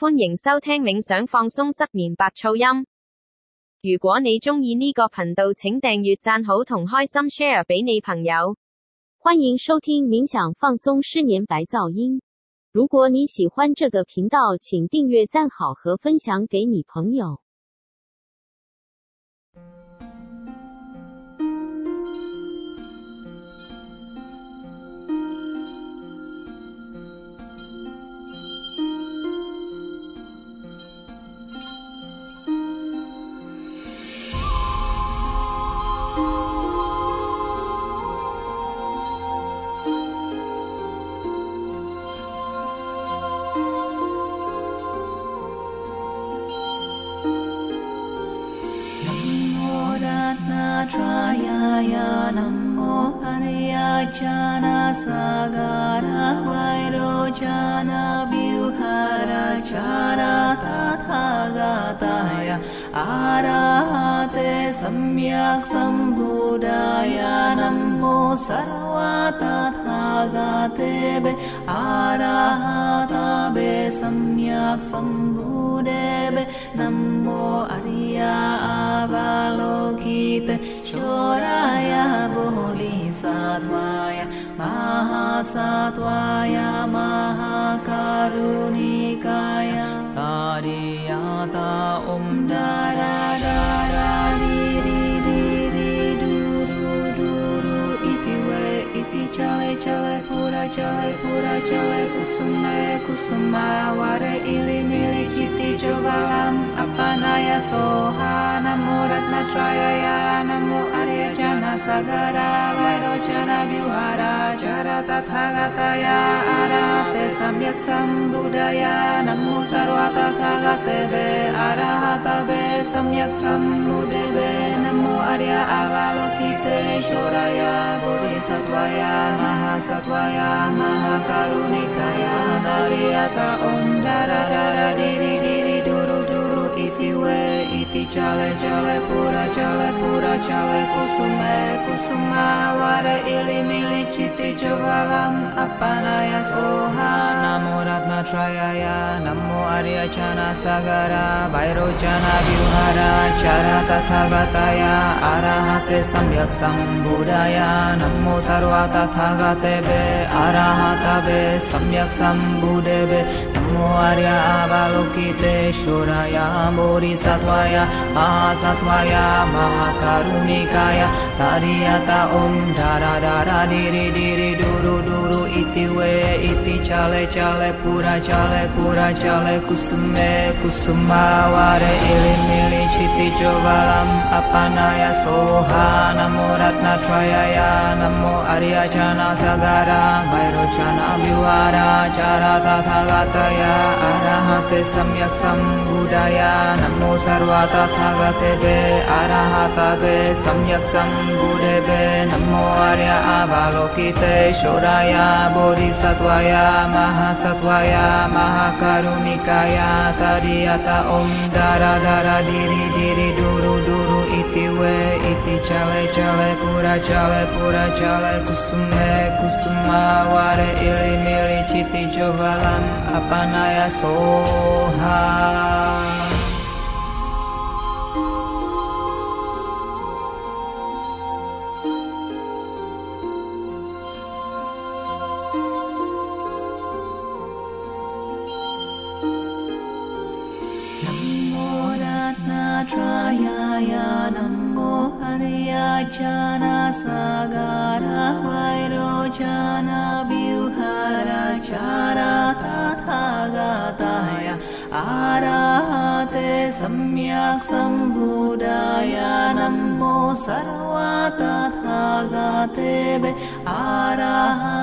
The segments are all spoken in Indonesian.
欢迎收听冥想放松失眠白噪音。如果你中意呢个频道，请订阅赞好同开心 share 俾你朋友。欢迎收听冥想放松失眠白噪音。如果你喜欢这个频道，请订阅赞好和分享给你朋友。जाना सागारो जाना विहारा सम्यक् नमो सर्वगा आ रा सम्यक् शम्भु नमो अर्यालो चोराय बुहुली सात्वाय मा सात्वाय मारुणिकाय कारियाता ऊम् दारीरि jale pura jale kusume kusuma ware ili mili kiti jovalam ya soha namo ratna trayaya namo arya jana sagara vairo jana biwara. Acara tathagataya arate samyak sambudaya Namo sarva tathagatebe arahatabe samyak sambudebe Namo arya avalokite shoraya bodhisattvaya mahasattvaya mahakarunekaya Daliyata om dara dara diri diri duru duru itiwe Kiti chale chale pura chale pura chale kusume kusuma vara ili mili chiti jovalam apanaya soha namo ratna trayaya namo arya chana sagara vairo chana vyuhara chara tathagataya arahate samyak sambudaya namo sarva tathagatebe arahatabe samyak sambudebe Muarya Maha Bodhisattvaya Mahasattvaya Mahakarumikaya Tariyata Om Dara Dara Diri Diri Duru Duru Iti We Iti Chale Chale Pura Chale Pura Chale Kusume Kusuma Ware Ilim Ili Chiti Jovalam Apanaya Soha Namo Ratna Trayaya Namo Arya Chana Sadara Vairo Chana Viwara Chara Tathagataya या अराहते सम्यक् संगूढाया नमो सर्वा तथा सम्यक् सङ्गूढे नमो आर्य आया बोरि सगवाया महा सद्वाया महाकारुणिकाया तारियाता ॐ धारा दारा डिरि डिरि डूरु डू itiwe iti chale chale pura chale pura chale kusume kusuma ware ili nili chiti jovalam apanaya soha सम्यक् शम्भुदाय नमो सर्वा वे आराहा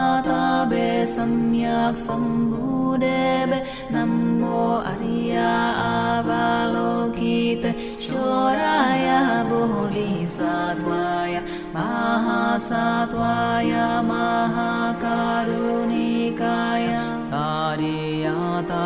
सम्यक् शम्भुदेब नमो अर्या आवलोकित शोराय बुहुलि सात्वाय महासात्वाय महाकारुणिकाय आर्याता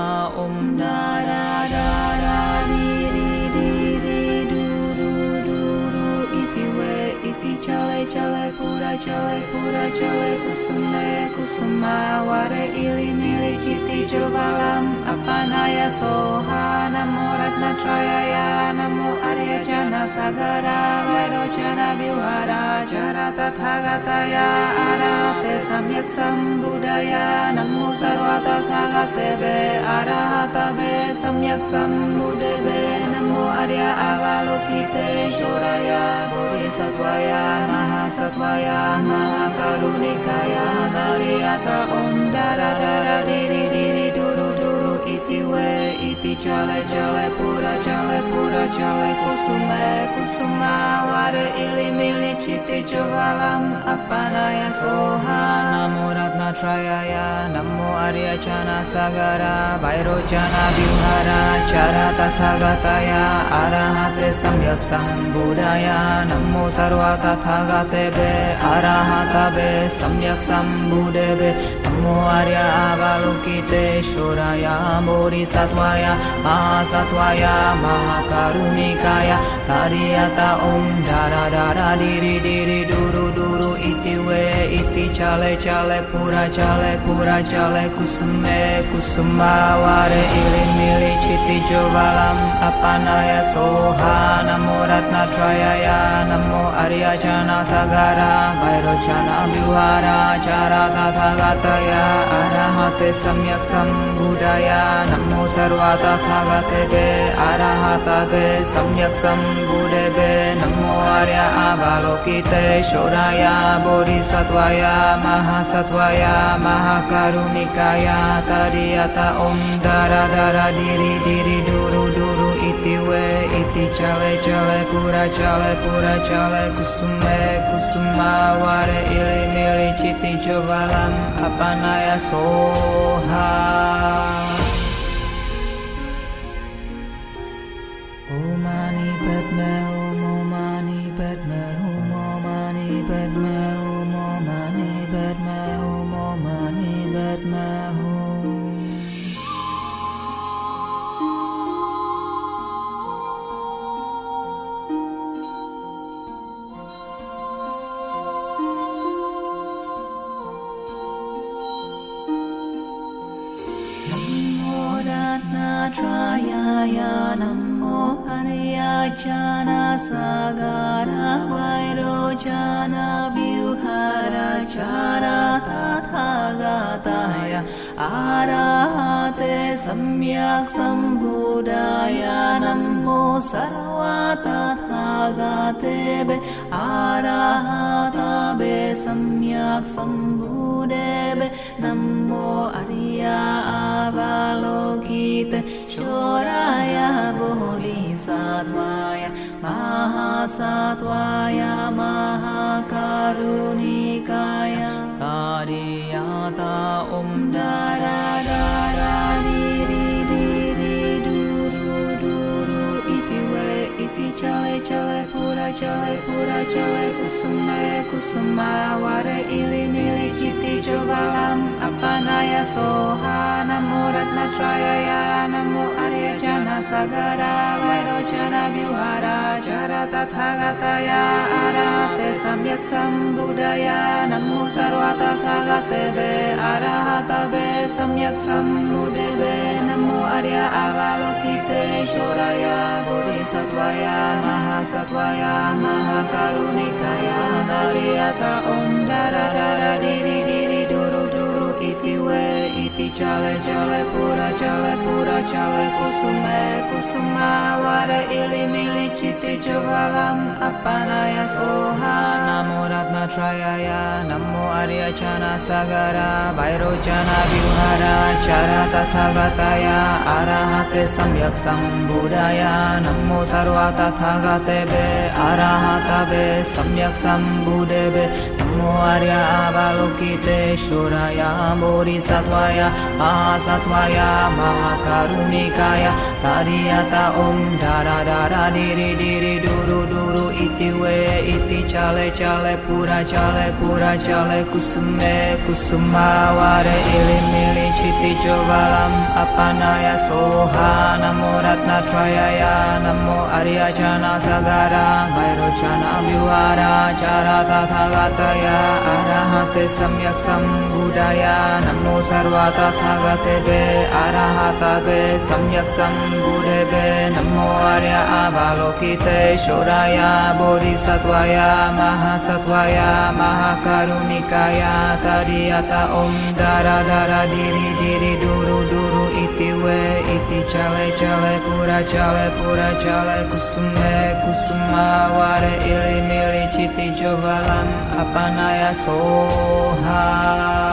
Purajale, Purajale, Kusume, Kusuma, Ware ili mili kiti jovalam, Apanaya soha, Namo Ratna Trayaya, Namo Arya Jana Sagara, jana biwara Jara Tathagataya, Arate Samyak Sambudaya, Namo Sarva Tathagate Be, Arahata Be, Samyak Sambudebe, namo arya avalokite shoraya bodhisattvaya mahasattvaya mahakarunikaya daliyata om dara dara diri diri वे इति चले चले पूरा चले पूरा चले कुसुमे कुसुमा वार इलि मिलि चिति ज्वलम अपनाय सोहा नमो रत्नत्रयाय नमो आर्यचन सगर भैरोचन विहर चर तथागतय अरहते सम्यक् सम्बुधय नमो सर्व तथागते बे अरहत बे सम्यक् सम्बुधे बे ya, Avalokiteshwaraya Bodhisattvaya Mahasattvaya Mahakarumikaya Tariyata Om Dara Dara Diri Diri Duru Duru Iti चाले इति चाले चाले पूरा चाले पूरा चाले कुसुमे कुसुमा कुसुमावार इलि मिलि चिति जो वालम अपनाय सोहा नमो रत्ना चाया नमो अरिया अर्यचन सगरा भैरो वैरोचन विहारा चारा तथा गताया अरहते सम्यक संबुदाया नमो बे तथा बे सम्यक संबुदे बे नमो अरिया अवलोकिते शोराया बोरि Satwaya, Maha satwaya Maha Karunikaya yata Om Dara Dara Diri Diri Duru Duru Iti We Iti cale cale Pura cale Pura cale Kusume Kusuma Ware Ili Mili citi Jovalam Apanaya Soha Om Mani Padme या नमो हर्या जना सा गरो जना विहारा तथा गाता आराहते सम्यक् शम्भुराया नमो सर्वथा गाते वराहा वे सम्यक् शम्भुदेव नमो अर्यालो गीत शोराय बोलि सात्वाय महा महाकारुणिकाय आरीयाता ऊं दारा दाराणी pura Kurajale, Kusume, Kusuma, Ware, Ili, Mili, Kiti, Jovalam, naya Soha, namu Ratna, Trayaya, namu Arya, Jana, Sagara, Vairo, Jana, Vihara, Jara, Tathagataya, Arate, Samyak, Sambudaya, Namo Sarva, arahata Arahatabe, Samyak, Sambudebe, Namo Arya, Avalokite, Shoraya, Bodhisattvaya, Mahasattvaya, Dara Dara Diri Diri chale chale pura chale pura chale kusume kusuma Vare ili mili chiti jovalam apanaya soha Namo ratna trayaya namo chana sagara chana vyuhara chara tathagataya Arahate samyak sambudaya Namo sarva tathagatebe Arahatabe samyak sambudebe Muarya Avalokite Shuraya Bodhisattvaya Mahasattvaya Mahakarumikaya Tariyata Om Dara Dara Diri Diri Duru Duru Iti We Iti Chale Chale Pura Chale Pura Chale Kusume Kusuma Ware Ili Mili Chiti Jovalam Apanaya Soha Namo Ratna Trayaya Namo Arya Chana Sagara Vairo Chana Vivara Chara Tathagataya या अराहते सम्यक् संगूढाया नमो सर्वा तथा गते वे आराहा ता वे नमो आर्या आवा शोराया बोरिसया महासवाया महाकरुणिकाया तरि यता ॐ धारा धारा धीरि धीरि डूरु we iti chale chale pura chale pura chale kusume kusuma ware ili nili chiti jovalam apanaya soha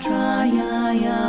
Trayaya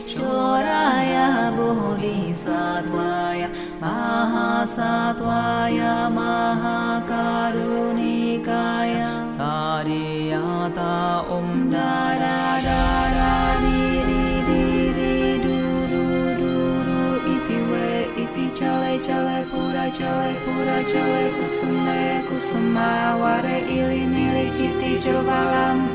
चोराय बुहुली सात्वाय मा सात्वाय माकाय कारियाता čeleku suneku sama ware ili miliki ti jovalam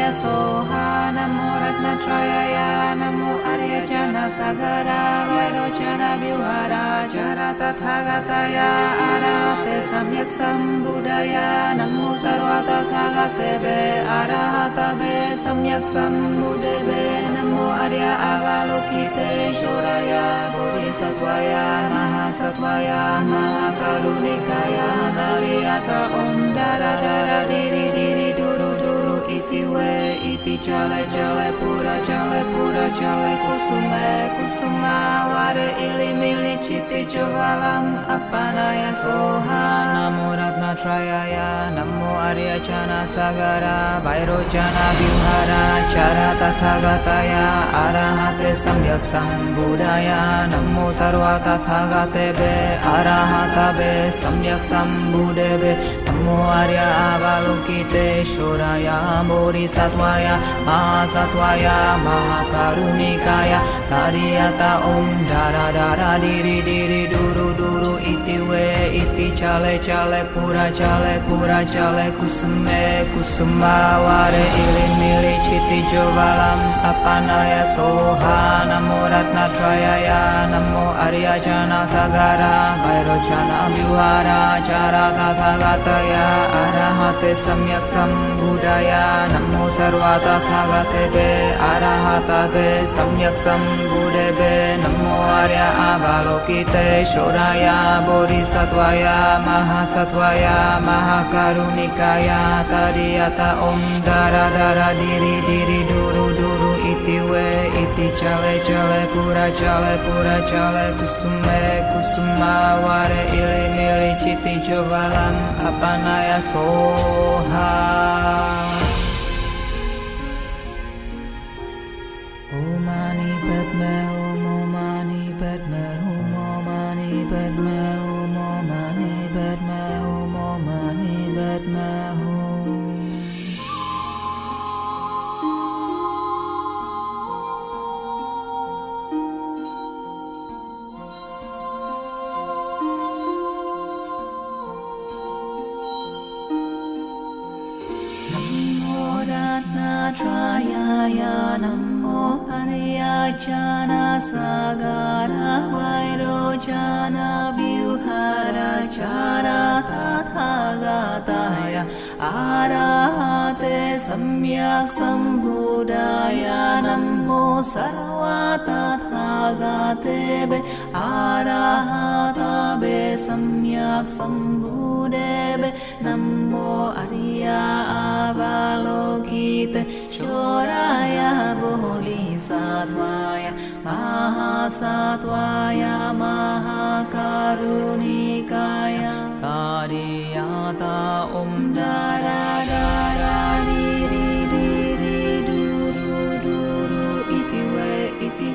ya soha namo ratna trayaya namo arya jana sagara vairo jana vivara jara tathagataya arate samyak sambudaya namo sarva tathagate ve arahata ve samyak sambudeve namo arya avalokite shoraya bodhisattvaya mahasattvaya maha karunikaya kaliata om oh, dara dara diri diri Hiwe iti chale chale pura chale pura chale kusume kusuma ware ili mili chiti jovalam apanaya soha namo ratna trayaya namo arya chana sagara chana vihara chara tathagataya arahate samyak sambudaya namo sarva tathagate be arahata be samyak sambude Muarya Avalokiteshwaraya Bodhisattvaya Mahasattvaya Mahakarunikaya Tariyata Om Dara Dara Diri Diri Duru Duru Iti We Iti Chale Chale Pura Chale Pura Chale Kusume Kusuma Ware Ili Mili Chiti Jovalam Apanaya Soha Namorat या नमो आर्या च न सागारा वैरोचना व्युहारा च रागातय अरहते सम्यक् सं भूजाय नमो सर्वा तभागतवे अराहता वे सम्यक् संगूढेवे नमो आर्या आलोकितै शोराय बोरिसद्वय महासद्वया महाकारुणिकाया तारि ॐ tiwe iti chale chale pura chale pura chale kusume kusuma ware ili mili chiti chovalam apanaya soha Om Mani Padme या नमो हरिया जना सा गरो जना विहारा तथा गाताया आराहा ते सम्यक् शम्भुदया नमो सर्वगा आ राहा ते सम्यक् शम्भुदेव नमो अर्यालो गीत चोराय बहुली सात्वाय महा सात्वाया कारेयाता आरीयाता उम् दाराणि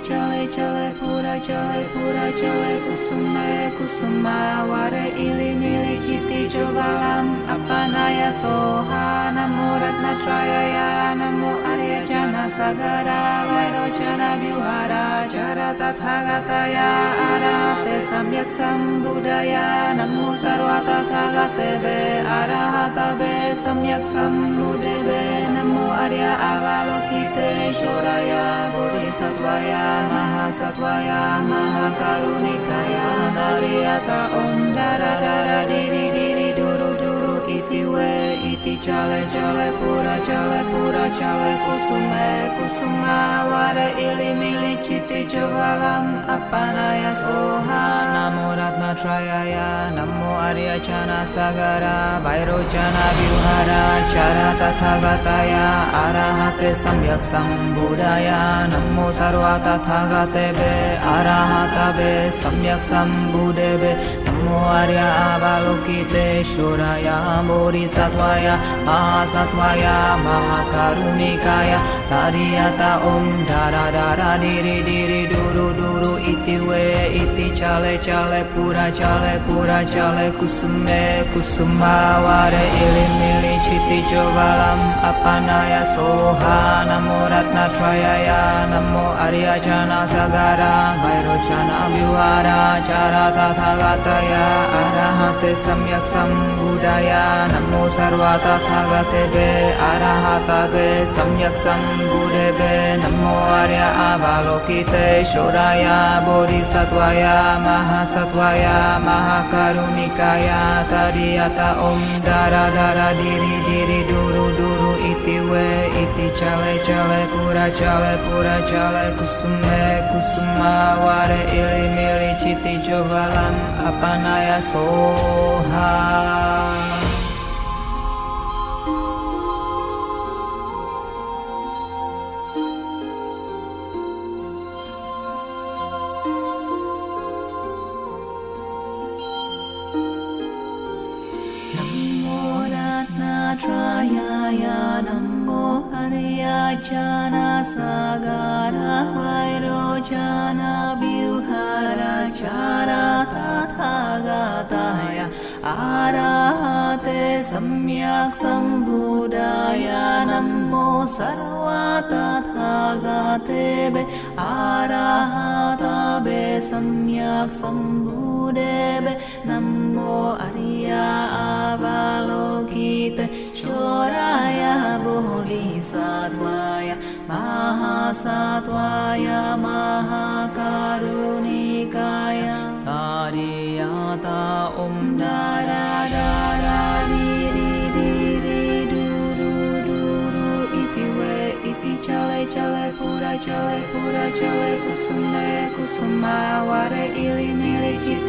chale chale pura chale pura chale kusume kusuma ware ili mili kiti jovalam apanaya soha namo ratna ya namo arya jana sagara vairojana vyuhara चर तथा गतया आराहते सम्यक् सम्बुदया नमो सर्व तथा गतवे अरातवे सम्यक् शम्भुदवे नमो अर्य अवालकिते शोरय गुलिसत्वया नः सद्वय महाकरुणिकया दरि दर दर दिरि Iwe iti chale chale pura chale pura chale kusume kusuma ware ili mili chiti javalam apanaya soha namo ratna trayaya namo arya chana sagara chana vihara chara tathagataya arahate samyak sambudaya namo sarva tathagatebe arahatabe samyak sambudebe अर्या वालोकिते शोराया मोरी सत्वाया, आसात्वाया, महा कारुनिकाया तरियता ओम, धरा धरा धरा धरी ूरु इति वै इति चालय चालय पुरा चालय पुरा चालय कुसुमे कुसुमा वार इळि मिलि क्षितिचोबलम् अपानय सोहा नमो रत्नत्रय नमो आर्य च न सागार्युवारा च र तथा गतय अरहते सम्यक् सम् नमो सर्व तथा गत वे अरहत वे सम्यक् सम् गुढे नमो आर्या आलोकिते गौराया बोधिसत्वया महासत्वया महाकारुणिकाया तरियत ॐ दर दर दिरि दिरि दुरु दुरु इति वे इति चले चले पुरा चले पुरा चले कुसुमे कुसुमा वारे इलि मिलि चिति जोवलम् अपनय सोहा ते सम्यक् सम्बुदाय नमो सर्वातथागाते वे आराहतावे सम्यक् सम्बुदेवे नमो अर्या अवलोकित शोराय बोधिसात्वाय महासात्वाय महाकारुणिकाय om da da da da di di di di du du du du iti we iti chale chale pura chale pura chale kusume kusuma ware ili mili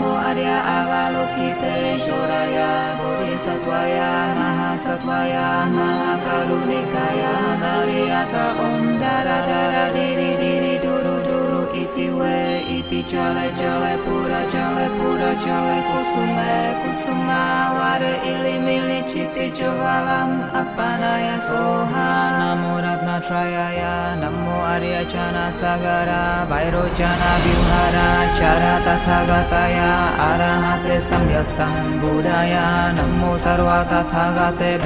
अर्या अवालो किते शरया बोरी सत्वाया माहा सत्वाया माहा करुनिकाया अलिया का ओूंदारा दिरि दिरि दूंदारा Shive iti chale chale pura chale pura chale kusume kusuma ware ili mili chiti chovalam apana ya soha namo ratnatrayaya namo chana sagara chana vihara chara tathagataya arahate samyak sambudaya namo sarva tathagatebe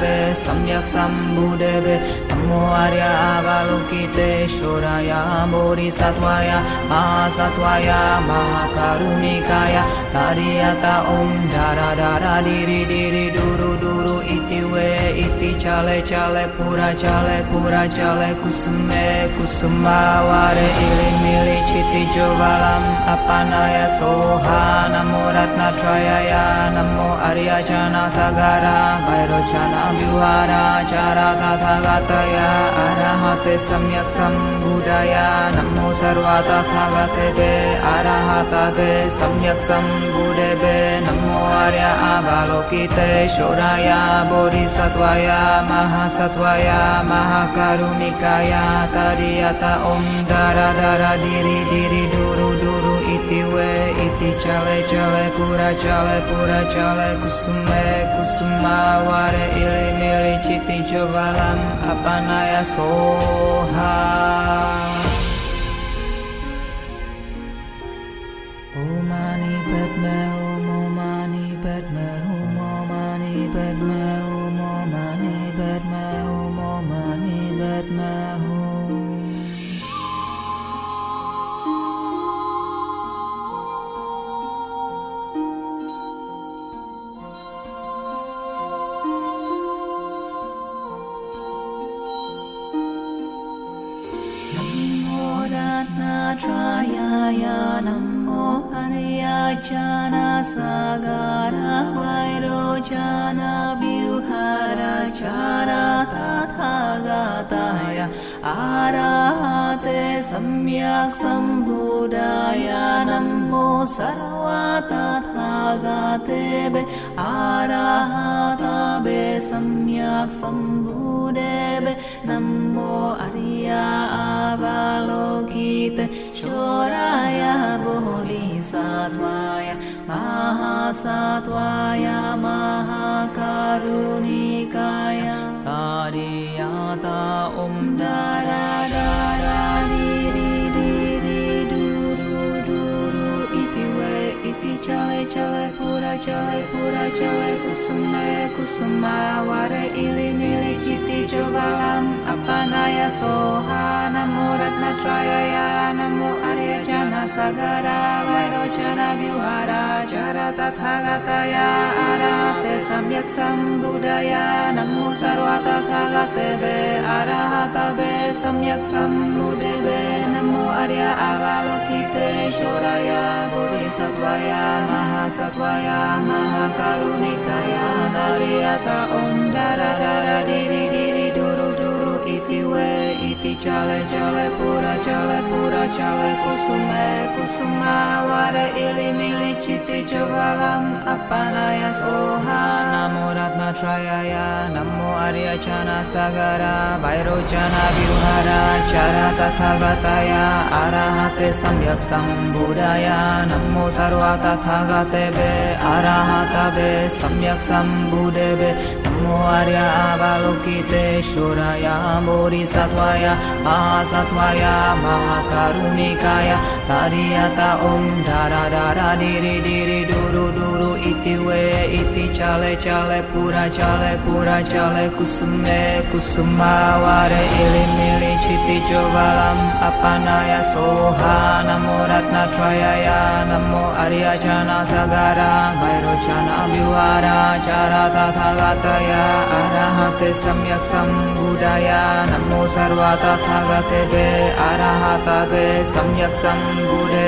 be samyak sambudebe अर्या वालुकिते शोराया, मोरी सत्वाया, माहा सत्वाया, माहा कारुनिकाया, तारिया का ओं, धरा धरा धरा धरी धरी इति चाले चाले पूरा चाले पूरा चाले कुसुमे कुसुम्बावारे इलि मिलि चिति जोवालम अपनाय सोहा नमो रत्नत्रयाय नमो अर्याचना सगरा चना विहारा चारा तथा गतया अरहते सम्यक् सम्बुदय नमो सर्वतथा गते अरहतवे सम्यक् सम्बुदेवे नमो आर्य शोराया बोरी Bodhisattva Mahasatwaya Mahasatwaya Mahakarunikaya Tadiyata Om Dara Dara Diri Diri Duru Duru Iti We Iti Chale Chale Pura Chale Pura Chale Kusume Kusuma Ware Ili Mili Chiti Jovalam Apanaya Soha Om Mani Padme याया नमो हर्या च न सा गो जना विहार च तथा गाताया आराते सम्यक् शम्भुदाय नमो सर्वथा गाते वराहा ते सम्यक् शम्भुदेब नमो अर्यालो गीत चोराय बोली सात्वाय महा सात्वाय महाकारुणिकाय कारियाता ऊं तारा pura jale pura jale kusume kusuma ware ili nili kiti jovalam apanaya soha namo ya namo गरा वरोचन विहारा तथा गतय अरहते सम्यक् शम्भुदया नमो सर्व तथा सम्यक् शम्भुदवे नमो अर्य अवालोकिते शुरय गुरुसद्वय महासद्वया महाकरुणिकया दरि यत औं दर दरीरि iti iti chale chale pura chale pura chale kusume kusuma ware ili mili chiti jovalam apanaya soha namo ratna trayaya namo arya chana sagara chana vyuhara chara tathagataya arahate samyak sambudaya namo sarva tathagatebe arahatabe samyak sambudebe Muarya Avalokiteshwaraya Bodhisattvaya Mahasattvaya Mahakarumikaya Tariyata Om Dara Dara Diri Diri Duru Duru Iti We Iti Chale Chale Pura Chale Pura Chale Kusume Kusumaware Ilim Ili Chiti Jovalam Apanaya Soha Namo Ratna Trayaya Namo Arya Chana Sagara Vairocana Vyuhara Chara Tathagataya या अराहते सम्यक् सङ्गूराया नमो सर्वा ता सम्यक् सङ्गूरे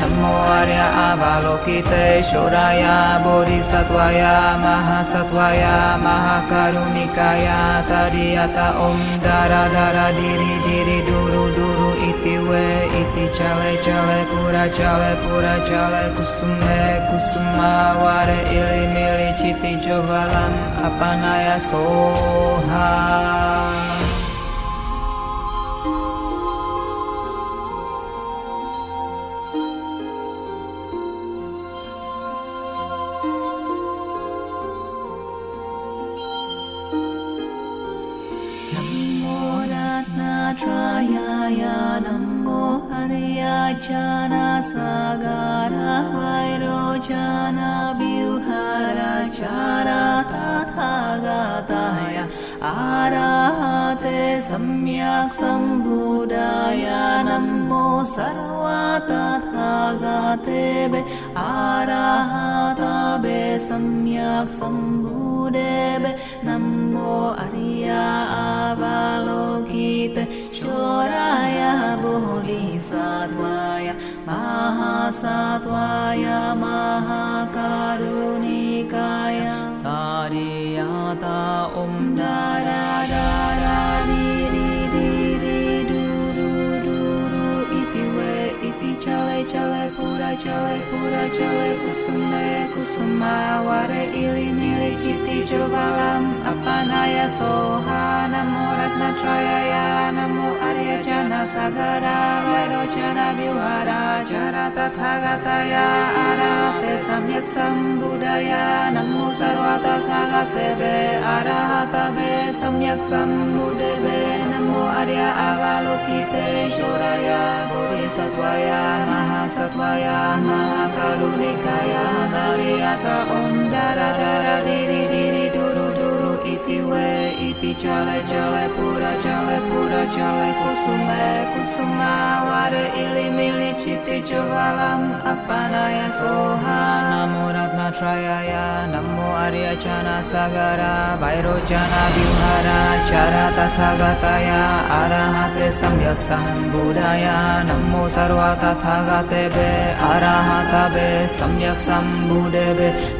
नमो आर्य आकिते शोराया बोरि महाकरुणिकाया महा सत्वाया महाकारुणिकाया तारियाता ॐ धारा दारा ढेरि ढिरि डूरु दूरू Iti we, iti chale chale pura chale pura chale kusume kusuma ware ili nili chiti jovalam apanaya soha आराहते सम्यक् शम्भुदाय नमो सर्वा तथा गातेब सम्यक् शम्भुदेव नमो अर्या आवलोकित शोराय बोलि सात्वाय महासात्वाय महाकारुणिकाय Maria ta Om Dai Čelepu čeleku sumeku sumaware ili milikiti jovalam apanaya soha namo ratna trayaya namo arya jana sagara jana vihara jara tathagataya arate samyak sambudaya namo sarva tathagatebe arahatabe samyak sambudebe namo arya avalokite shuraya bodhisattvaya mahasattvaya Mahakarunikaya Karunikaya Kaliata Om Dara Dara Diri Diri Duru Duru Itiwe chale chale pura chale pura chale kusume kusuma ware ili mili chiti chovalam apana ya soha namo ratna trayaya namo arya chana sagara chana vihara chara tathagataya arahate samyak sambudaya namo sarva tathagatebe arahatabe samyak sambudebe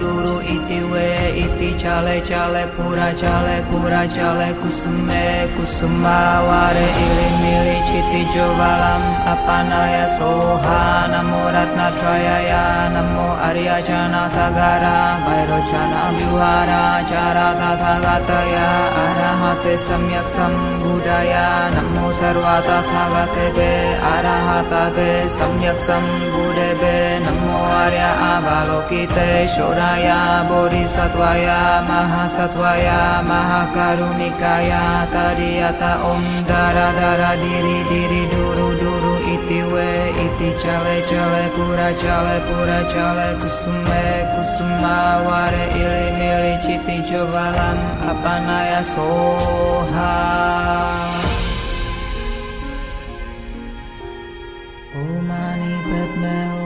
duru iti we iti chale chale pura chale pura chale kusume kusuma ware ili mili chiti jovalam apanaya soha namo ratna trayaya namo arya chana sagara bhairo chana vihara chara tathagataya arahate samyak sambudaya namo sarva tathagatebe arahatabe samyak sambudebe namo arya avalokite shora Brahmaya Bodhisattvaya Mahasattvaya Mahakarunikaya Tadiyata Om Dara Dara Diri Diri Duru Duru Iti We Iti Chale Chale Pura Chale Pura Chale Kusume Kusuma Ware Ili Nili Chiti Jovalam Apanaya Soha Om Mani Padme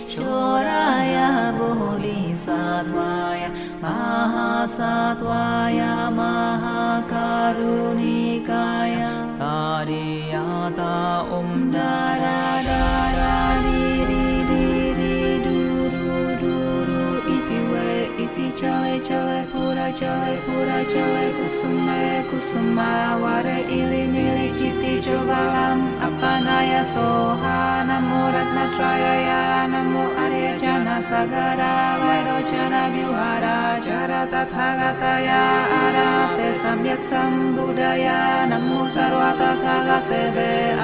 श्वोरायः बोलि सात्वाय मा सात्वाया माहाणिकाय आरियाता ऊं दारा दारीरीरीरीरू इति व इति चलय चलय Jale Pura Jale Kusume Kusuma Ware Ili Mili Kiti Jovalam Apanaya Soha Namo Ratna Trayaya namu Arya Jana Sagara Vairo Jana Vyuhara Jara Tathagataya Arate Samyak Sambudaya Namo Sarva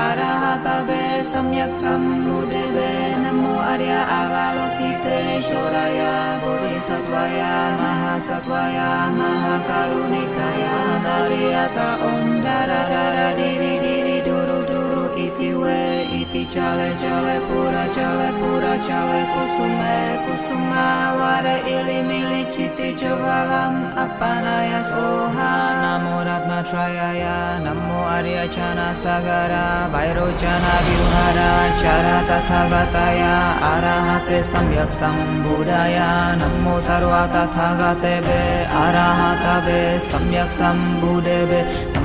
arahata sam Samyak Sambudebe Namo Arya Avalokite Shoraya Bodhisattvaya Mahasattvaya mahakarunikaya Tariata Om Dara Dara Diri Diri Duru Duru Itiwe ti chale chale pura chale pura chale kusume kusuma vare ili mili chiti jovalam apanaya soha namo ratna trayaya namo arya chana sagara chana viruhara chara tathagataya arahate samyak sambudaya namo sarva tathagatebe arahatabe samyak sambudebe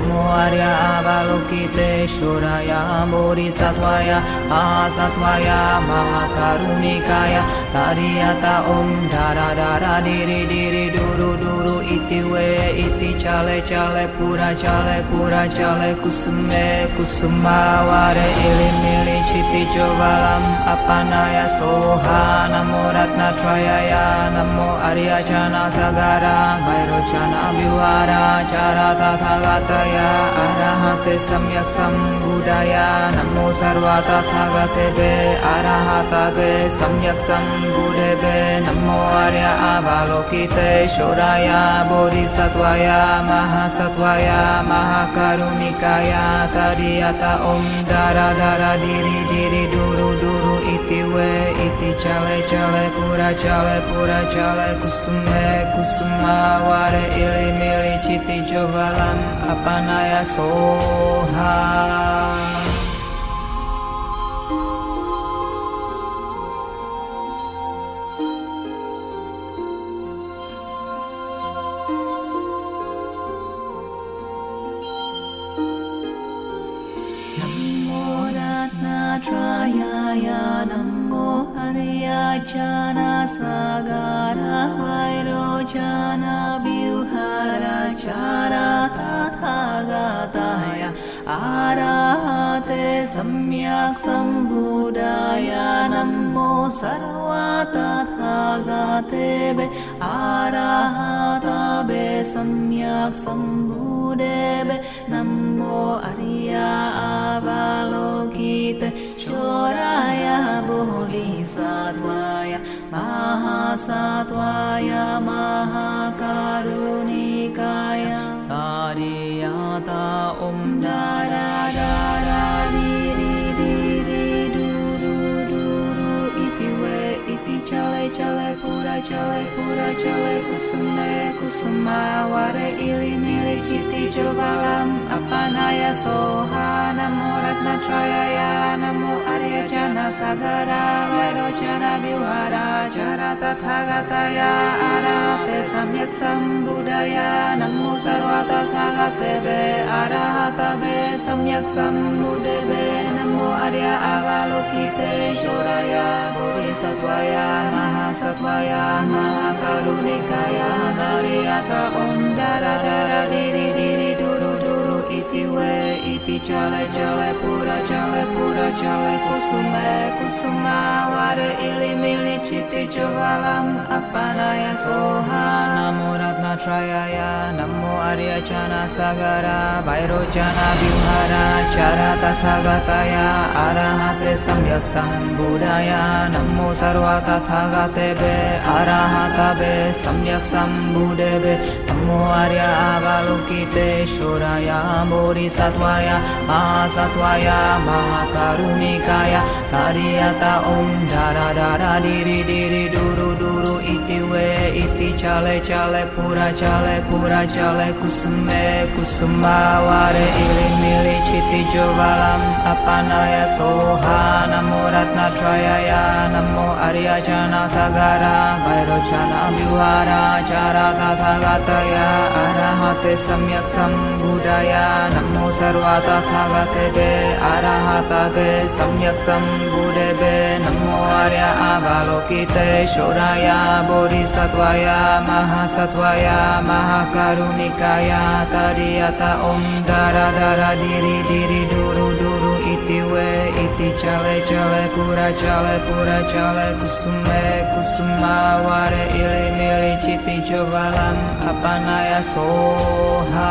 Muarya Avalokiteshwaraya Bodhisattvaya Asattvaya Mahakarunikaya Tariyata Om Dara Dara Diri Diri Duru Duru Iti We Iti Chale Chale Pura Chale Pura Chale Kusume Kusumaware Ilim Ili Chiti Jovalam Apanaya Soha Namo Ratna Trayaya Namo Arya Chana Sagara Vairocana Vivara Chara Tathagataya या अराहते सम्यक् संगूढया नमो सर्वा तथा गते सम्यक् संगूढवे नमो आर्य आकिते शोराया बोरिसद्वया महासद्वया महाकारुणिकाया तरि यता ऊं दारा दारा ढिरि दुरु डूरु ढूरु ue iti chale chale pura chale pura chale kusume kusuma ware ili mili chiti jovalam apanaya soha. जाना सागारो जाना विहारा तथा गाताया आराहते सम्यक् सम्भुराया नमो सर्वत था गाते वे आ सम्यक् नमो अर्या आवालो गीत शोराय बहुलि सा महासा महाकारुणिकाय तारियाता ॐ Dara pura Purajale, Kusume, Kusuma, Ware Ili, Mili, Kiti, Jovalam, Apanaya, Soha, Namo Ratna, Trayaya, Namo Arya, Jana, Sagara, Vairojana, Vihara, Jara, Tathagataya, Arate, Samyak, Sambudaya, Namo Sarva, Tathagatebe, Arahatebe, Samyak, Sambudebe, namo arya avalokite shoraya bodhisattvaya mahasattvaya mahakarunikaya kaliyata om dara dara diri diri तिवे इति चल चल पुर चल पुर चल कुसुमे कुसुमा वर इलि मिलि चिति ज्वलम् अपनय सोहा नमो रत्नत्रयाय नमो अर्यचन सगर वैरोचन विहर चर तथा गतया अरहते सम्यक् सम्बुधय नमो सर्व तथा गतेभे अरहतवे सम्यक् सम्बुधेभे मोवा शोराया बोरि सत्वया आ सत्वाया मा कारुणीकाया दरा दरा दारा दारा इति चाले चाले पूरा चाले पूरा चाले कुसुमे कुसुमावार इलि मिलि चिति ज्वालम् अपनाय सोहा नमो रत्नत्रयाय नमो अर्यचन सगरा वैरोचन विहारा चारा तथा गतया अरहते सम्यक् सम्बुडय नमो सर्वतथा गते अरहतवे सम्यक् सम्बुडे नमो आर्य आवलोकिते शोराय बोधिसत्व त्वया मः सत्वया मः करुणिकया तरियत ॐ दर दर दिरि दिरि दुरु दुरु इति वे इति चले चले पुरा चले पुरा चले कुसुमे कुसुमा वारे इलि मिलि चिति चोबलम् अपनय सोहा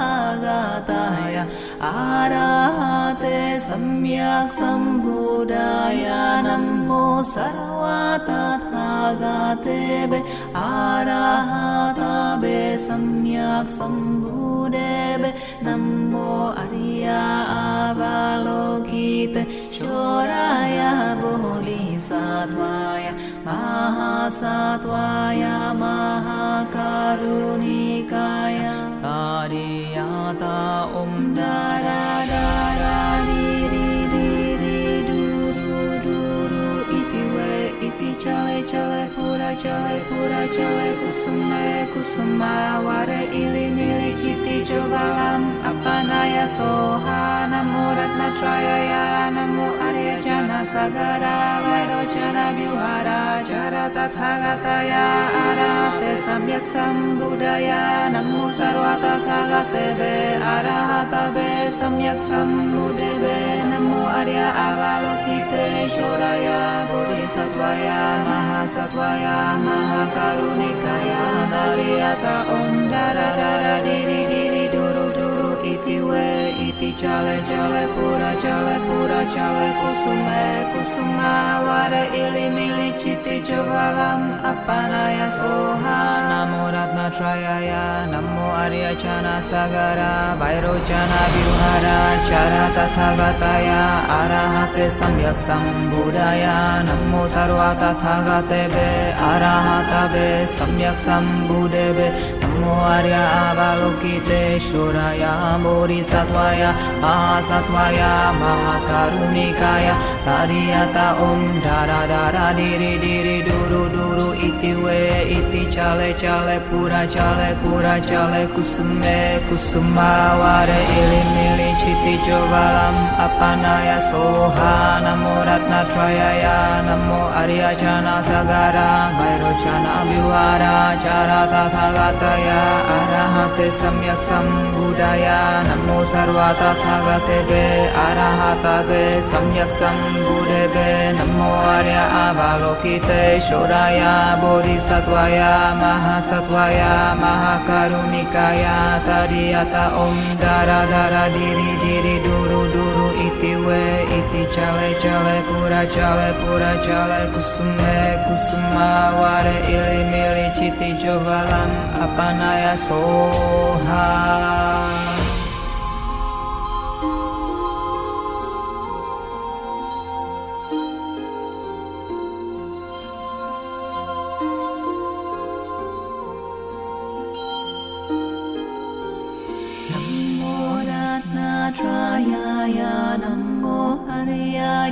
आराधाय आराहते सम्यक् सम्भूडाय नमो सर्वाताथागातेभे आराहताभे सम्यक् सम्भूदेभे नमो अर्या आवालोकिते शोराय बोली सात्वाय महासात्वाय महाकारुणिकाय उं नाराणि jale pura jale kusume kusuma ware ili mili kiti jovalam apanaya soha namo ratna trayaya namo arya jana sagara vairo jana biwara jara tathagataya arate samyak sambudaya namo sarva tathagatebe arahatabe samyak sambudebe Arya Avalokiteshwaraya Bodhisattvaya Mahasattvaya Mahakarunikaya Daliyata Om Dara Dara Diri Diri Duru Duru Itiwe Chale chale pura, chale pura, chale kusume, kusuma vare ili mili apanaya soha, namo ratna trayaya, namo arya chana sagara, vairo chana vihara, chara tathagataya, arahate samyak sambudaya, namo sarva tathagatebe, arahatebe, samyak sambudebe, Muarya Avalokiteshwaraya Bodhisattvaya Mahasattvaya Mahakarumikaya Tadiyata Om Dara Dara Diri Diri Duru Duru Iti Iti Chale Chale Pura Chale Pura Chale Kusume Kusumaware Ili Mili Chiti Jovalam Apanaya Soha Namora टय नमो अर्याचना सागारा मयरोचना विवारा चारा तथा गतय अरहते सम्यक् सम् नमो सर्व तथा गतवे अरहतापे सम्यक् सम् गुढवे नमो अर्या आरोकिते शोराया बोरिसद्वया महासत्वया महाकारुणिकाया तरि यत ॐ धरा धरा धीरि धीरि डूरु दूरु iti we iti chale chale pura chale pura chale kusume kusuma ware ili mili chiti jovalam apanaya soha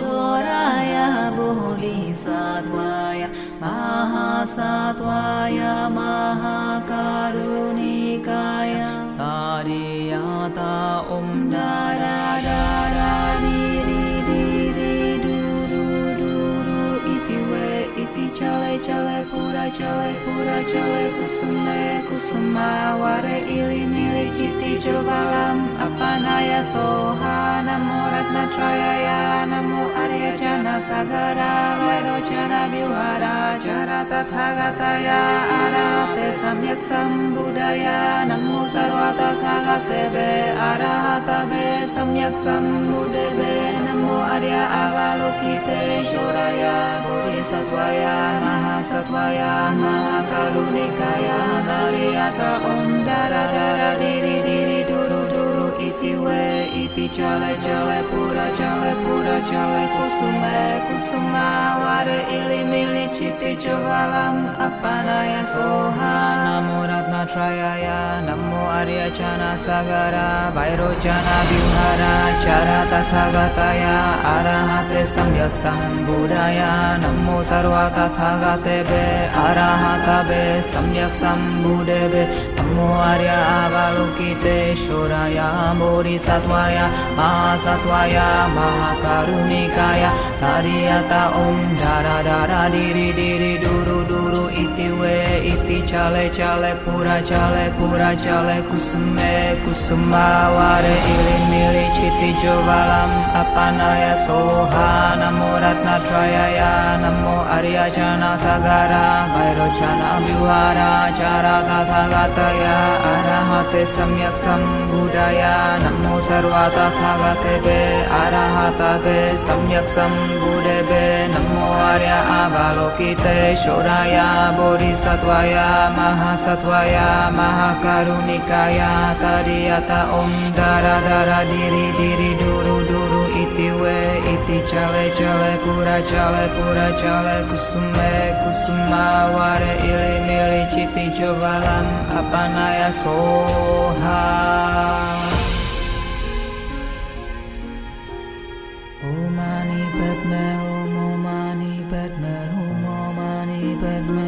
आप्राया बुली साथ्वाया, माहा साथ्वाया, माहा कारुनी काया, अरियाता ओम्धाराःा, čele kusné kusuma ware ili mili citi jovalam Apanaya soha Namo ratna ya namu arya jana sagara jana biwara Jara tathagataya Arate samyak sambudaya Namo sarva tathagate be Arahata be samyak be Namo arya avalokite Shuraya Bodhisattvaya Mahasattvaya Mahakaru unikaya kaliata om dara dara diri diri anywhere iti chale chale pura chale pura chale kusume kusuma ware ili mili chiti chovalam apana ya soha namo ratna trayaya namo arya chana sagara vairo chana vihara chara tathagataya arahate samyak sambudaya namo sarva tathagate be arahata be samyak sambude be baluki suraya Muarya Avalokiteshwaraya Bodhisattvaya Mahasattvaya Mahakarunikaya Tariyata Om Dara Dara Diri Diri Duru Duru itiwe iti chale chale pura chale pura chale kusume kusuma ware ili nili chiti jovalam apanaya soha namo ratna trayaya namo arya chana sagara vairocana vihara chara tatha gataya arahate samyak sambudaya namo sarva tatha gatebe arahatabe samyak sambudebe namo arya avalokite shoraya बोधिसत्त्वया महासत्त्वया महाकारुणिकाया तरियत ॐ दर दर दिरि दिरि दुरु दुरु इति वे इति चले चले पुरा चले पुरा चले कुसुमे कुसुमावर इलि मिलि चिति चोबलम् अपनय Soha Om Mani Padme Om Om Mani Padme Om Om Mani Padme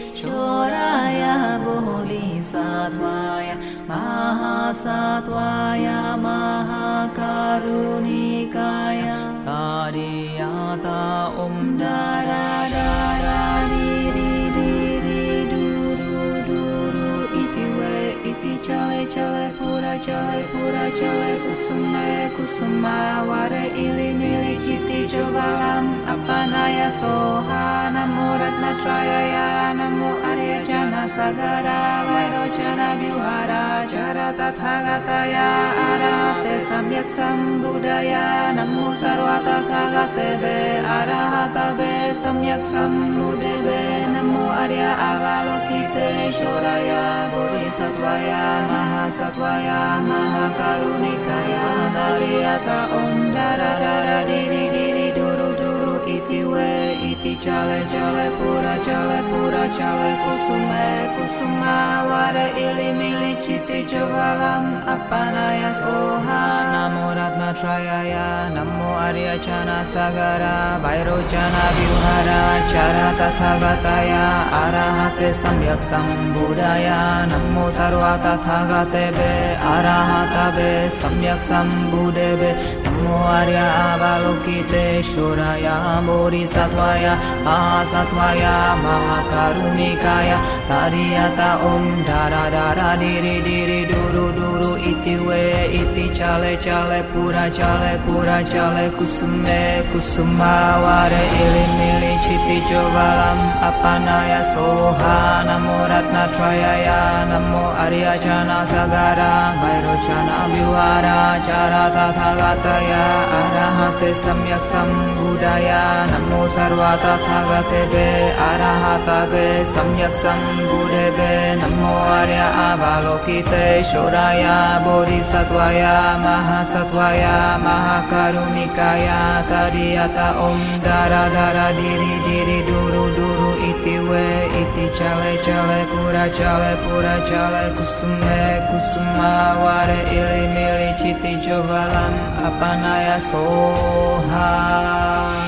शोराय बुलि सात्वाय माहा सात्वाय महाकारुणिकाय कारियाता उम् रा jale pura jale kusume kusuma ware ili milikiti jovalam ya soha namo ratna trayaya namo arya jana sagara jana biwara. Acara tathagataya arate samyak sambudaya Namo sarva tathagatebe arahatabe samyak samnudebe Namo arya avalokite shoraya bodhisattvaya mahasattvaya mahakarunekaya Dariyata om dara dara diri diri duru duru itiwe Ti chale chale pura chale pura chale kusume kusuma vare ili mili chiti jovalam apanaya soha namo ratna trayaya namo arya chana sagara chana vihara chara tathagataya arahate samyak sambudaya namo sarva tathagate be tathagatebe be samyak sambudebe Muarya Avalokiteshwaraya Bodhisattvaya Mahasattvaya Mahakarumikaya Tariyata Om Dara Dara Diri Diri Duru Duru Iti We Iti Chale Chale Pura Chale Pura Chale Kusume Kusuma Ware Ili Mili Chiti Jovalam Apanaya Soha Namo Ratna Trayaya Namo Arya Chana Sagara Vairo Chana Vivara Chara Tathagataya Buddhaya Arahate Samyak Sambuddhaya Namo Sarvata Arahata Arahatabe Samyak Sambuddhebe Namo Arya Avalokite Shoraya Bodhisattvaya Mahasattvaya Mahakarunikaya Tadiyata Om Dara Dara Diri Diri Duru Duru Iti We Iti Chale Chale Pura Chale Pura Chale Kusume Kusuma Ware Ili Mili Chiti Jovalam न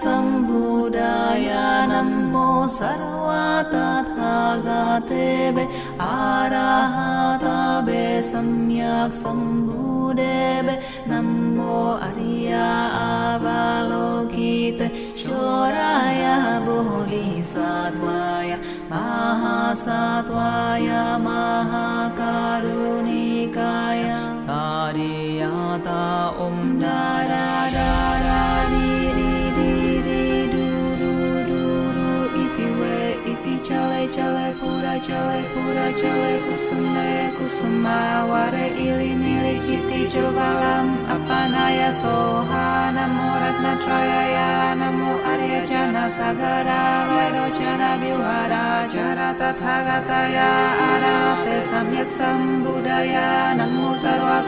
शम्भुदाय नमो सर्वा तथा सम्यक् शम्भुदेवे नमो अर्या आवालोकीत शोराय बहुलि सात्वाय माः सात्वाय मा ware ili milikiti jovalam naya soha namo ratna trayaya namo arya jana sagara vairojana biwara jara tathagataya arate samyak sambudaya namo sarva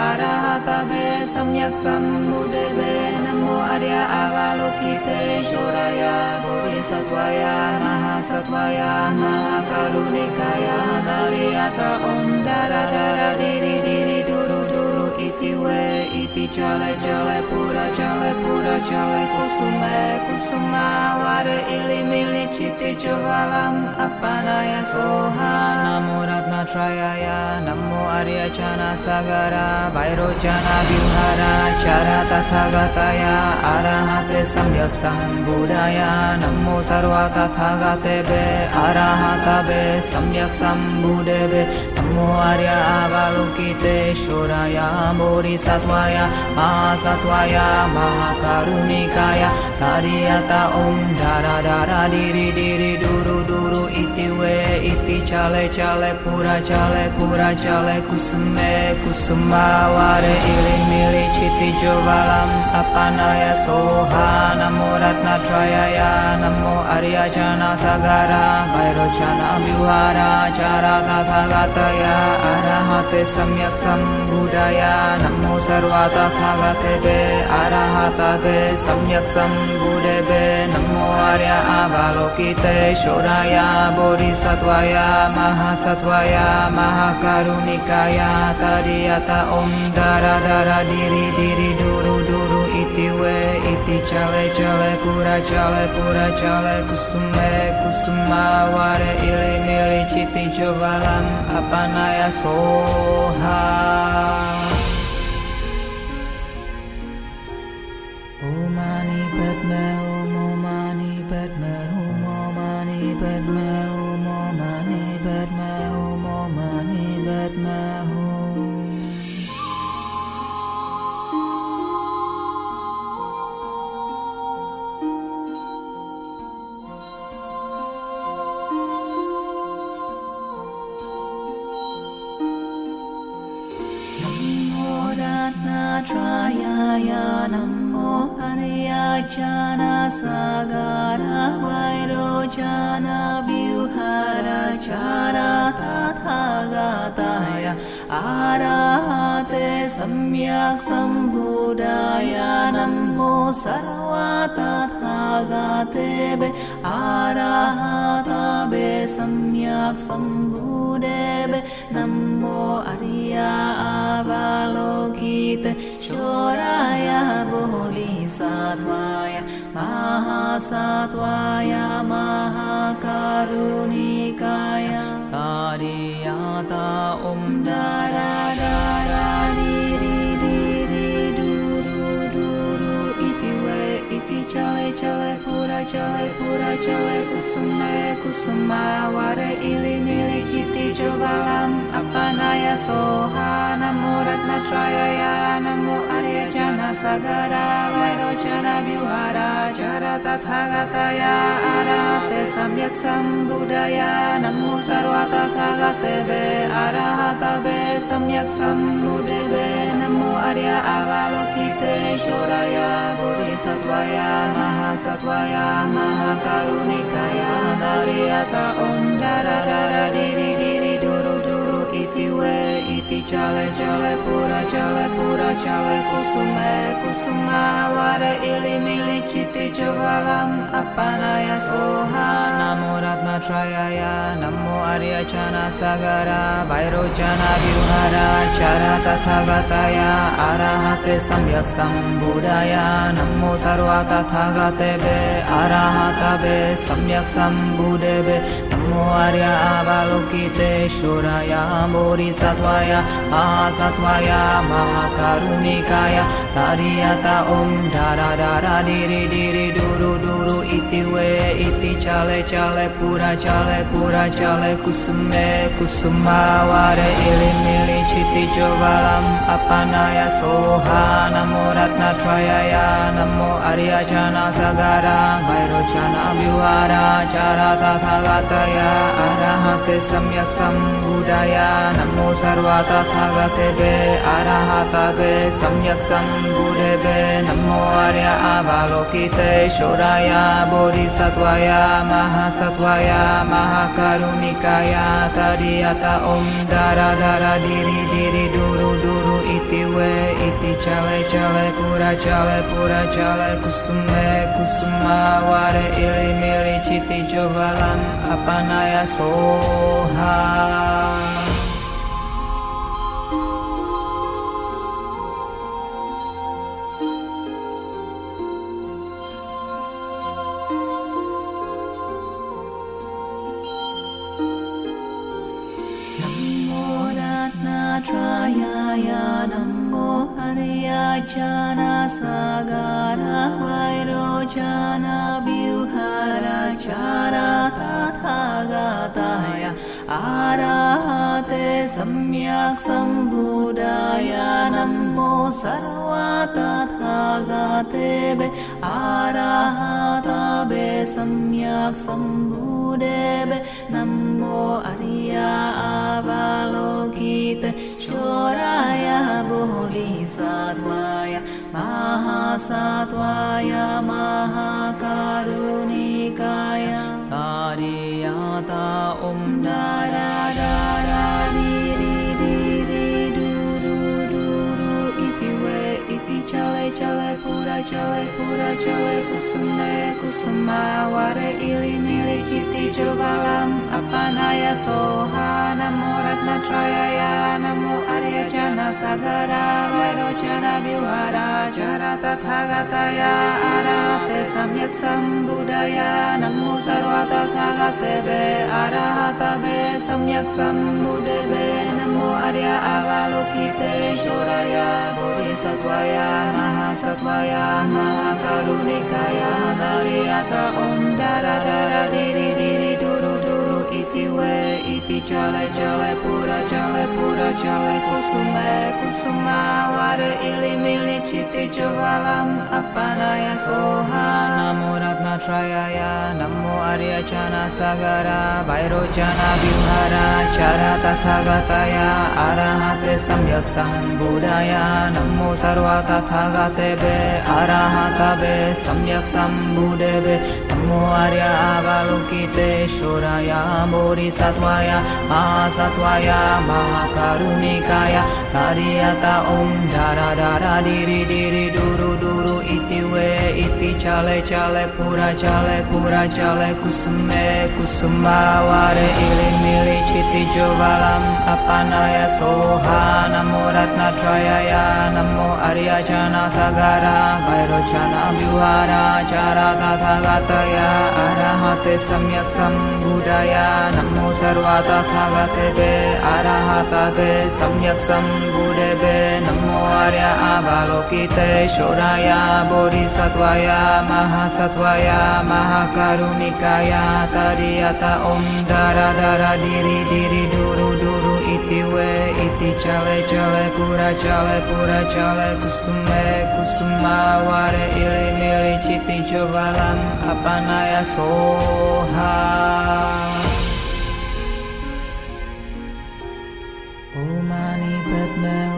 arahata be samyak sambudebe namo arya avaloki श्वराया गोलिसद्वाया महासद्वाया महाकारुलिकायालि अतः औं दरा दर धीरे धीरि दूरु दूरु इति वै Ti chale chale pura chale pura chale kusume kusuma ware ili mili chiti chovalam apana ya soha Namo ratna trayaya Namo arya chana sagara Vairo chana vihara Chara tathagataya Arahate samyak sambudaya Namo sarva tathagatebe Arahatabe samyak sambudebe baluki suraya maha Muarya Avalokiteshwaraya Bodhisattvaya Mahasattvaya Mahakarumikaya Tadiyata Om Dara Dara Diri Diri Duru गुरु इति वे इति चाले चाले पूरा चाले पूरा चाले कुसुमे कुसुमावार इलि मिलि चिति ज्वालम् अपनाय सोहा नमो रत्नत्रयाय नमो अर्यचन सगरा भैरोचन विहारा चारा तथा गातया अरहते सम्यक् सम्बुदय नमो सर्वतः गतेबे सम्यक सम्यक् सम्बुदेबे नमो आर्य आवलोकिते शोराय Maha Satwaya, Maha Mahakarunikaya Tadiyata Om Dara Dara Diri Diri Duru Duru Iti We Iti Chale Chale Pura Chale Pura Chale Kusume Kusuma Ware Ili Nili Chiti Jovalam Apanaya Soha Om Mani Padme या नमो हरिया च न सा गरो जाना तथा गा तया आराते सम्यक् शम्भुदाया नमो सर्व तथा गाते वराहाबे सम्यक् शम्भुदे नमो अर्या आवालो गीत शोराय बुहुलि सात्वाय मा सात्वाया माहाकारुणिकाय आर्याता दारा दाराणि pura jale pura jale kusume kusuma ware ili miliki tijo balam ya soha namo ratna trayaya namo arya jana sagara vairo jana biwara jara tathagataya arate samyak sambudaya namo sarva tathagatebe arahatabe samyak sambudebe namo arya avalokite shoraya bodhisattvaya mahasattvaya Mahakarunikaya Kaliata Om Dara Dara Diri Diri Duru Duru Itiwe Chale chale pura chale pura chale kusume kusuma vare ili mili čiti čovalam apanaya soha namo ratna trayaya namo arya chana sagara vairo chana vihara chara tathagataya arahate samyak sambudaya namo sarva tathagate be arahata be samyak sambude be Muarya Avalokiteshwaraya Bodhisattvaya Mahasattvaya Mahakarunikaya Tariyata Om Dara Dara Diri Diri Duru Duru Iti We Iti Cale Cale, Pura Chale Pura Chale Kusume Kusuma Ware Ili Mili Chiti Jovalam Apanaya Soha Namo Ratna Trayaya Namo Arya Chana Sagara Vairo Chana Vivara Chara Tathagataya या अराहते सम्यक् सम्भूढाया नमो सर्वा तथा गते सम्यक् सम्भूढ नमो आर्या आवा शोराया बोरि सख्वाया महा सकवाया महाकारुणिकाया तरि यता ऊं दारा दारा डिरि ue iti chale chale pura chale pura chale kusume kusuma ware ili mili chiti jovalam ya soha. जाना सागारो जाना विहारा तथा गाताया आराहते सम्यक् शम्भुदाया नमो सर्वगाते वे आ राह ते सम्यक् शम्भुदे वमो अरिया आवालो गीत शोराय बोलि सात्वाय माहा सात्वाय माहाकारुणिकाय कारियाता उम् čeleku, pura čeleku sumeku sama Ware ili mili kiti jovalam ya soha Namo ratna trayaya namo arya jana sagara Vairo jana biwara jara tathagataya arate samyak sambudaya Namo sarva tathagatebe arahatabe samyak namu Namo arya avalokite shoraya bodhisattvaya mahasattvaya maha karunikaya kaliata om dara dara diri diri dua iti we iti chale chale pura chale pura chale kusume kusuma ware ili mili chiti jovalam ya soha namo ratna trayaya namo arya chana sagara chana vihara chara tathagataya arahate samyak sambudaya namo sarva tathagatebe arahatabe samyak sambudebe अर्या वालुकिते श्रया मुरी सत्वाया महा सत्वाया महा कारुनिकाया कारियता ओं धरा धरा धरा धरा धरी धरी chale iti chale chale pura chale pura chale kusume kusuma ware ili mili chiti jovalam apanaya soha namo ratna trayaya namo arya chana sagara vairochana vyuhara chara tathagataya arahate samyak sambudaya namo sarvatathagate be arahata be samyak sambudaya Avarya Avalokite Shoraya Bodhisattvaya Mahasattvaya Mahakarunikaya tariyata Om Dara Dara Diri Diri Duru Duru Iti We Iti Chale Chale Pura Chale Pura Chale Kusume Kusuma Ware Ili Mili Chiti Chovalam Apanaya Soha Om Mani Padme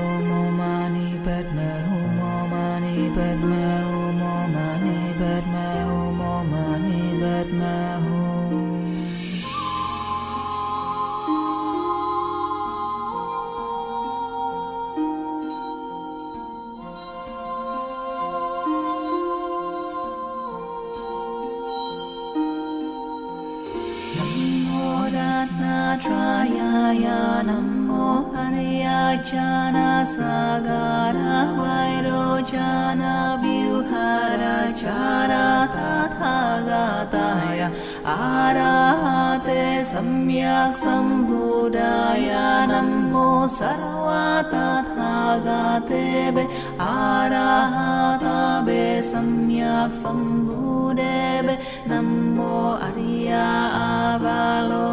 याया नमो हर्या जना सा गार वैरो जना विहार च रा तथा गाताया आराहाते सम्यक् शम्भुदाय नमो सर्वथा गाते आराहा ते सौम्यक् शम्भुदेव नमो अर्या आवालो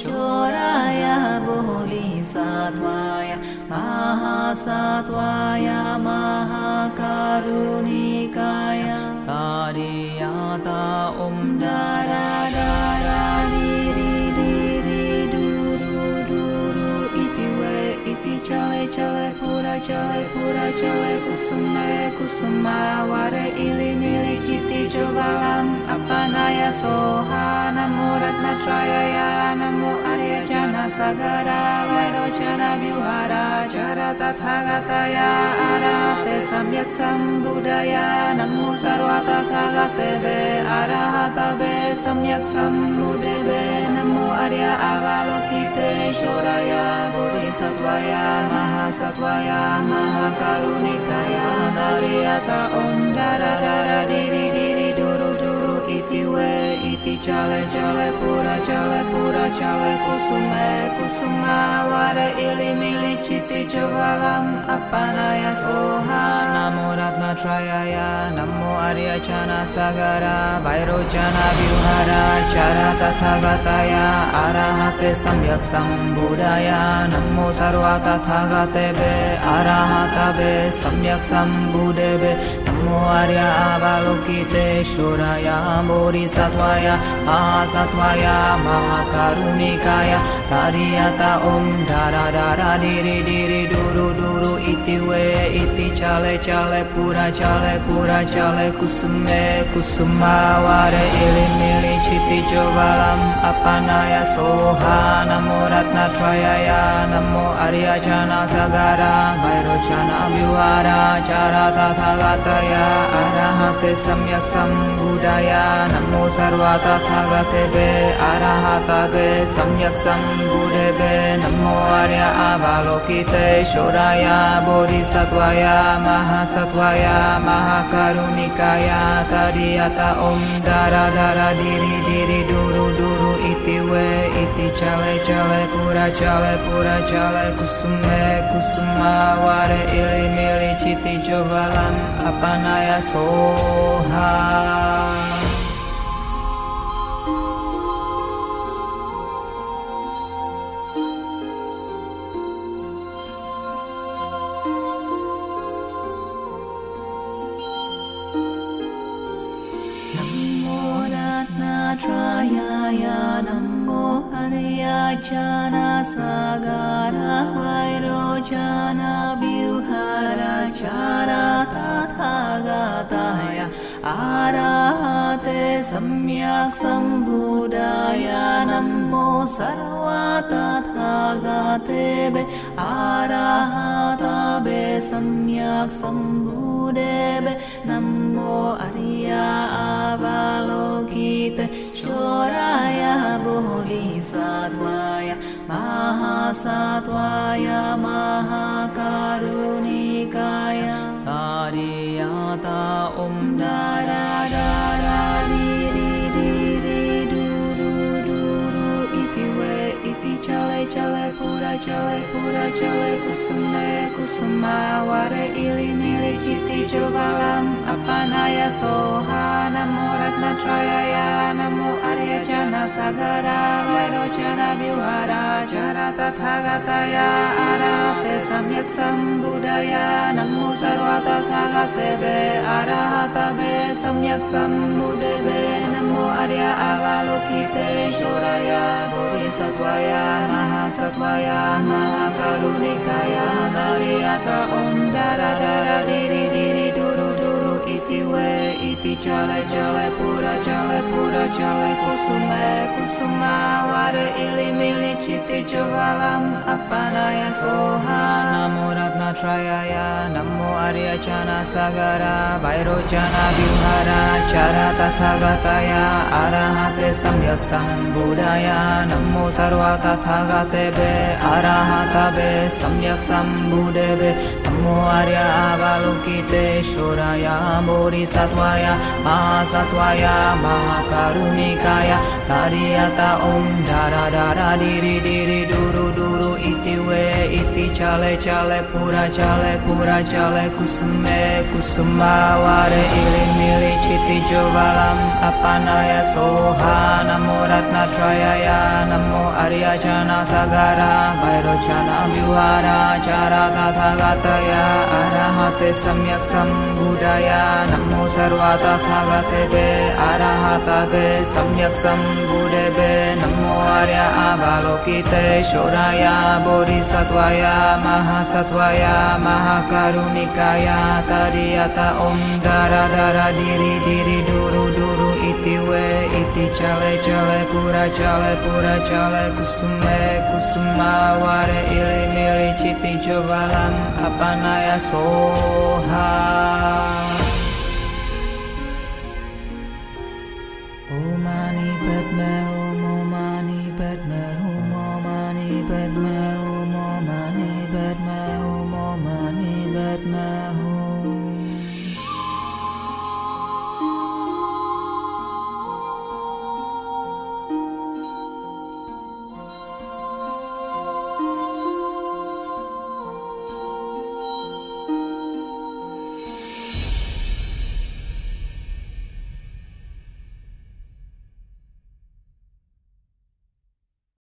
शोराय बोली सात्वाय महा सात्वाय महाकारुणिकाय कारियाता दारा दाराणी jale pura jale kusume kusuma ware ili mili kiti jovalam ya soha namo ya namo arya jana sagara jana biwara Acara Tathagataya Arahate Samyak Sambudaya Namu Sarwa Tathagate Be Arahata Be Samyak Sambude Be Namu Arya Avalokite Shoraya Bodhisattvaya Mahasattvaya Mahakarunikaya Dariyata Om Dara Dara Diri Diri Duru Duru Itiwe Duru Ki chale chale pura chale pura chale kusume kusuma ware ili mili chiti javalam apanaya soha namo ratna chayaya namo arya chana sagara vairo chana vihara chara tathagataya arahate samyak sambudaya namo sarva tathagate tathagatebe arahatabe samyak sambudebe Arya अवलोकितेश्वराया बोरिसत्वाय महासत्वाया महाकारुणिकाय तारियत ॐ धारा धारा डिरि डिरि डुरु डुरु इति वे इति चले चले पुरा चले पुरा चले कुसुमे कुसुमावारे इलि मिलि चिति जोवलम् अपनाय सोहा नमो रत्नत्रयाय नमो अर्यचन सगरा भैरोचन विहारा चर तथा गतया आराहते सम्यक् सङ्गूढाया नमो सर्वा तथा गते वे सम्यक् सङ्गूढे नमो आर्या आकिते शोराया बोरि सगवाया महासगवाया महाकारुणिकाया ॐ दारा दारा ढिरि डिरि डूरू दूरु iti we iti chale chale pura chale pura chale kusume kusuma ware ili mili chiti jovalam apanaya soha सम्यक् सम्बुदाय नमो सर्वा वे गातेब आराहा ताभे सम्यक् शम्भुदेब नमो अर्या आवालोकीत शोराय बहुलि सात्वाय मा सात्वाय pura jale kusume kusuma ware ili mili kiti jovalam apanaya soha namo ratna trayaya namo arya jana sagara vairo jana biwara jara tathagataya arate samyak sambudaya namo sarva tathagatebe arahatabe samyak sambudebe namo arya avalokite shoraya Puri satvaya maha satvaya Daliyata om dara dara diri diri iti we iti chale chale pura chale pura chale kusume kusuma ware ili mili chiti jovalam ya soha namo ratna trayaya namo arya chana sagara vairo chana vihara chara tathagataya arahate samyak sambudaya namo sarva tathagate be arahata be samyak sambudebe मोकिते शोराया बोरि सत्वाया आ सत्वया मा कारुणीकाया ओं दारा दारा डिरििरि डुरु इति वे इति चाले चाले पूरा चाले पूरा चाले कुसुमे कुसुमावार इलि मिलि चिति ज्वालम अपनाय सोहा नमो रत्नत्रयाय नमो अर्यचना सगरा भैरोचना विहारा चारा तथा गतया अरहते सम्यक् सम्बुदय नमो सर्वतथा गतेबे अरहतबे सम्यक् सम्बुदेबे नमो आर्य आवालोकिते शोराया Bodhisattvaya Mahasattvaya Mahakarunikaya Tadiyata Om Dara Dara Diri Diri Duru Duru Iti We Iti Chale Chale Pura Chale Pura Chale Kusume Kusuma Ware Ili Mili Chiti Jovalam Apanaya Soha Om Mani Padme